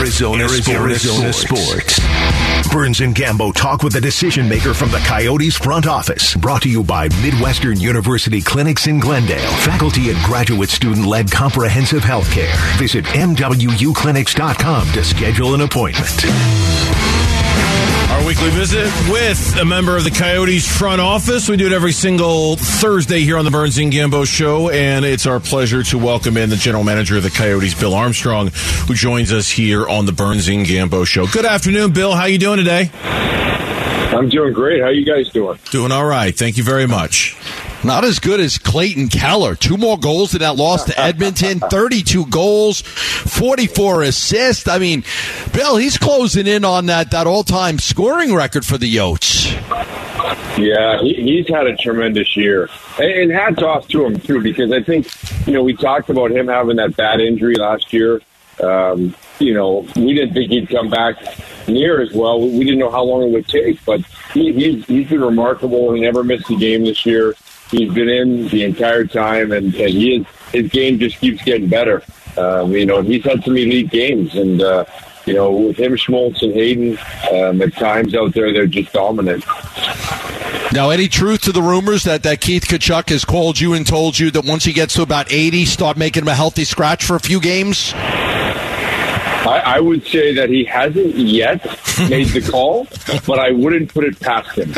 Arizona, Arizona, Arizona Sports. Burns and Gambo talk with a decision maker from the Coyotes front office. Brought to you by Midwestern University Clinics in Glendale. Faculty and graduate student led comprehensive healthcare. Visit MWUclinics.com to schedule an appointment. Our weekly visit with a member of the Coyotes front office. We do it every single Thursday here on the Burns and Gambo show, and it's our pleasure to welcome in the general manager of the Coyotes, Bill Armstrong, who joins us here on the Burns and Gambo show. Good afternoon, Bill. How you doing today? I'm doing great. How you guys doing? Doing all right. Thank you very much. Not as good as Clayton Keller. Two more goals in that loss to Edmonton. 32 goals, 44 assists. I mean, Bill, he's closing in on that, that all time scoring record for the Yotes. Yeah, he, he's had a tremendous year. And, and hats off to him, too, because I think, you know, we talked about him having that bad injury last year. Um, you know, we didn't think he'd come back near as well. We didn't know how long it would take, but he, he's, he's been remarkable. He never missed a game this year. He's been in the entire time, and, and he is, his game just keeps getting better. Um, you know, he's had some elite games, and uh, you know, with him, Schmaltz, and Hayton, um, at times out there, they're just dominant. Now, any truth to the rumors that, that Keith Tkachuk has called you and told you that once he gets to about 80, start making him a healthy scratch for a few games? I, I would say that he hasn't yet made the call, but I wouldn't put it past him.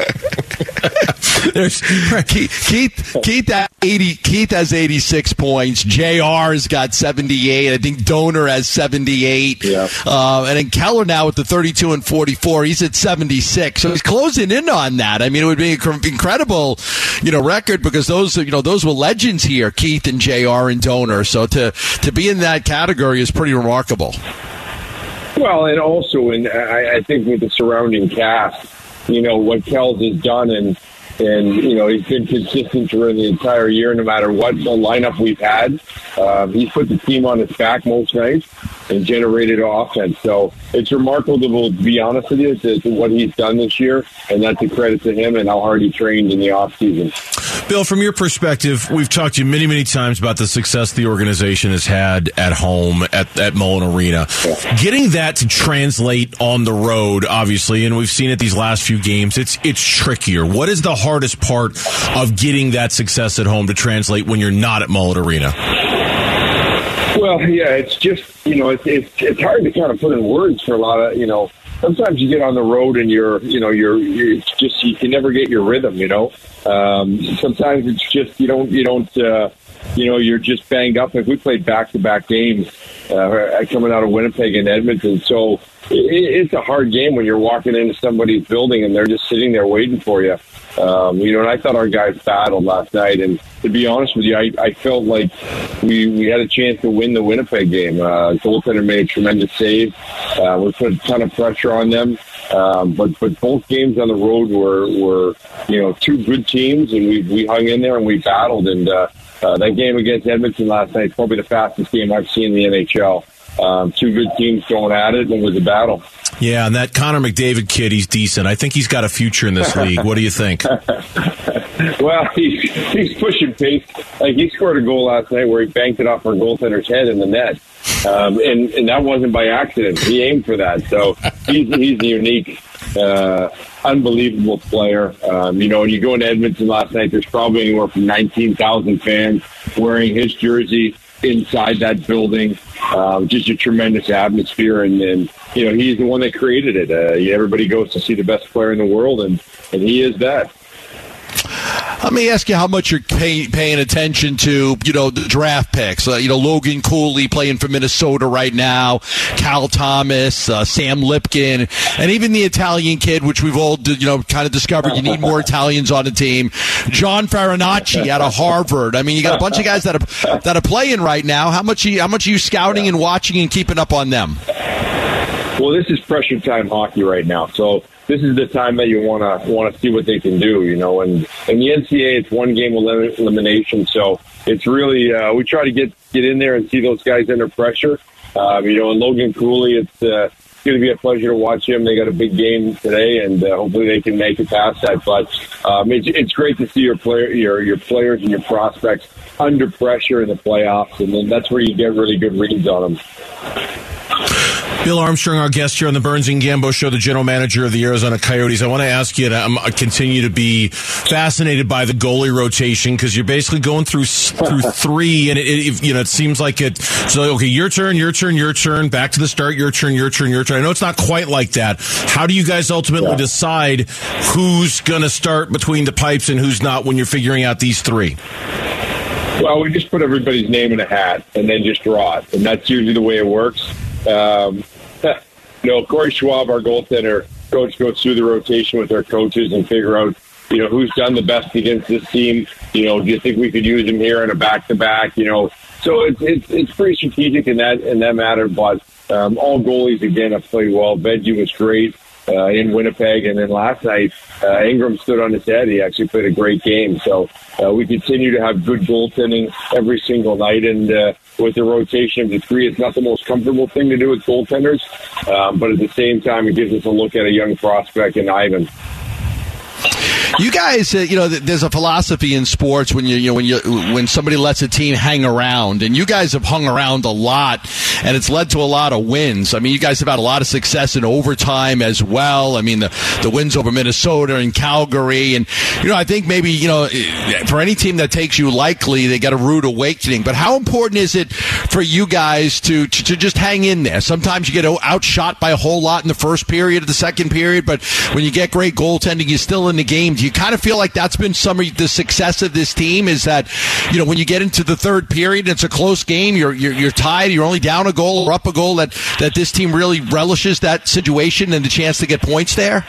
There's Keith, Keith, Keith, at 80, Keith has 86 points. JR's got 78. I think Doaner has 78. Yeah. Uh, and then Keller now with the 32 and 44. He's at 76. So he's closing in on that. I mean, it would be an incredible, you know, record because those, you know, those were legends here, Keith and JR and Doaner. So to, to be in that category is pretty remarkable. Well, and also, and I, I think with the surrounding cast, you know what Kells has done, and and you know he's been consistent during the entire year, no matter what the lineup we've had. Um, he's put the team on his back most nights and generated offense. So it's remarkable, to be honest with you, to, to what he's done this year, and that's a credit to him and how hard he trained in the off season. Bill, from your perspective, we've talked to you many, many times about the success the organization has had at home at, at Mullett Arena. Getting that to translate on the road, obviously, and we've seen it these last few games, it's it's trickier. What is the hardest part of getting that success at home to translate when you're not at Mullett Arena? Well, yeah, it's just you know it's it's it's hard to kind of put in words for a lot of you know. Sometimes you get on the road and you're you know you're, you're just you can never get your rhythm. You know, um, sometimes it's just you don't you don't. Uh, you know, you're just banged up. If we played back-to-back games uh, coming out of Winnipeg and Edmonton, so it's a hard game when you're walking into somebody's building and they're just sitting there waiting for you. Um, you know, and I thought our guys battled last night. And to be honest with you, I, I felt like we, we had a chance to win the Winnipeg game. Uh, goaltender made a tremendous save. Uh, we put a ton of pressure on them. Um, but but both games on the road were were you know two good teams, and we we hung in there and we battled. And uh, uh, that game against Edmonton last night probably the fastest game I've seen in the NHL. Um, two good teams going at it, and it was a battle. Yeah, and that Connor McDavid kid, he's decent. I think he's got a future in this league. What do you think? well, he's, he's pushing pace. Like he scored a goal last night where he banked it off our goaltender's head in the net, um, and and that wasn't by accident. He aimed for that. So he's he's a unique, uh, unbelievable player. Um, you know, when you go into Edmonton last night. There's probably anywhere from nineteen thousand fans wearing his jersey inside that building. Um, just a tremendous atmosphere, and, and you know he's the one that created it. Uh, everybody goes to see the best player in the world, and and he is that. Let me ask you how much you're pay, paying attention to, you know, the draft picks. Uh, you know, Logan Cooley playing for Minnesota right now, Cal Thomas, uh, Sam Lipkin, and even the Italian kid, which we've all, you know, kind of discovered you need more Italians on the team. John Farinacci out of Harvard. I mean, you got a bunch of guys that are that are playing right now. How much? You, how much are you scouting and watching and keeping up on them? Well, this is pressure time hockey right now, so this is the time that you want to want to see what they can do, you know. And in the NCAA, it's one game elim- elimination, so it's really uh, we try to get get in there and see those guys under pressure. Um, you know, and Logan Cooley, it's uh, going to be a pleasure to watch him. They got a big game today, and uh, hopefully they can make it past that. But um, it's, it's great to see your player, your your players and your prospects under pressure in the playoffs, and then that's where you get really good reads on them. Bill Armstrong, our guest here on the Burns and Gambo Show, the general manager of the Arizona Coyotes. I want to ask you to um, continue to be fascinated by the goalie rotation because you're basically going through through three, and it, it, you know it seems like it. So okay, your turn, your turn, your turn, back to the start, your turn, your turn, your turn. I know it's not quite like that. How do you guys ultimately yeah. decide who's going to start between the pipes and who's not when you're figuring out these three? Well, we just put everybody's name in a hat and then just draw it, and that's usually the way it works. Um, know, Corey Schwab, our goaltender coach, goes through the rotation with our coaches and figure out, you know, who's done the best against this team. You know, do you think we could use him here in a back to back? You know, so it's it's it's pretty strategic in that in that matter. But um, all goalies again have played well. Benji was great uh, in Winnipeg. And then last night, uh, Ingram stood on his head. He actually played a great game. So uh, we continue to have good goaltending every single night. And uh, with the rotation of the three, it's not the most comfortable thing to do with goaltenders. Um, but at the same time, it gives us a look at a young prospect in Ivan. You guys, uh, you know, there's a philosophy in sports when you, you know, when you when somebody lets a team hang around, and you guys have hung around a lot, and it's led to a lot of wins. I mean, you guys have had a lot of success in overtime as well. I mean, the the wins over Minnesota and Calgary, and you know, I think maybe you know, for any team that takes you likely, they got a rude awakening. But how important is it for you guys to to, to just hang in there? Sometimes you get outshot by a whole lot in the first period of the second period, but when you get great goaltending, you're still in the game do you kind of feel like that's been some of the success of this team? Is that you know when you get into the third period, and it's a close game. You're you're, you're tied. You're only down a goal or up a goal. That that this team really relishes that situation and the chance to get points there.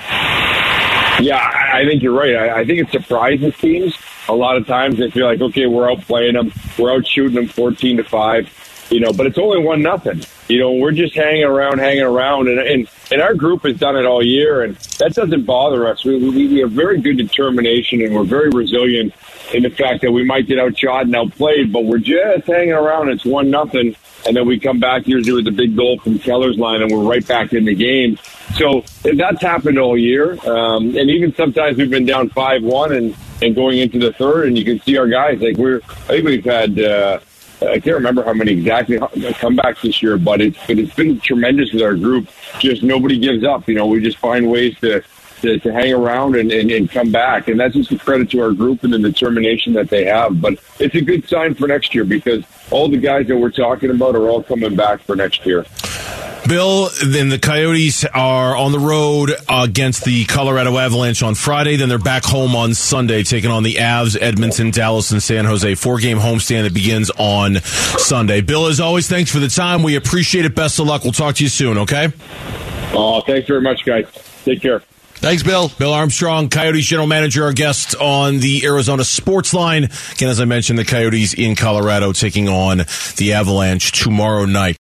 Yeah, I think you're right. I, I think it surprises teams a lot of times. They feel like, okay, we're out playing them, we're out shooting them fourteen to five you know, but it's only one nothing. You know, we're just hanging around, hanging around, and and, and our group has done it all year, and that doesn't bother us. We, we we have very good determination, and we're very resilient in the fact that we might get outshot and outplayed, but we're just hanging around. It's one nothing, and then we come back usually with a big goal from Keller's line, and we're right back in the game. So that's happened all year, um, and even sometimes we've been down five one and and going into the third, and you can see our guys like we're. I think we've had. Uh, I can't remember how many exactly comebacks this year, but it's but it's been tremendous with our group. Just nobody gives up. You know, we just find ways to to, to hang around and, and, and come back, and that's just a credit to our group and the determination that they have. But it's a good sign for next year because all the guys that we're talking about are all coming back for next year. Bill, then the Coyotes are on the road against the Colorado Avalanche on Friday. Then they're back home on Sunday, taking on the Avs, Edmonton, Dallas, and San Jose. Four game homestand that begins on Sunday. Bill, as always, thanks for the time. We appreciate it. Best of luck. We'll talk to you soon, okay? Oh, thanks very much, guys. Take care. Thanks, Bill. Bill Armstrong, Coyotes general manager, our guest on the Arizona Sports Line. Again, as I mentioned, the Coyotes in Colorado taking on the Avalanche tomorrow night.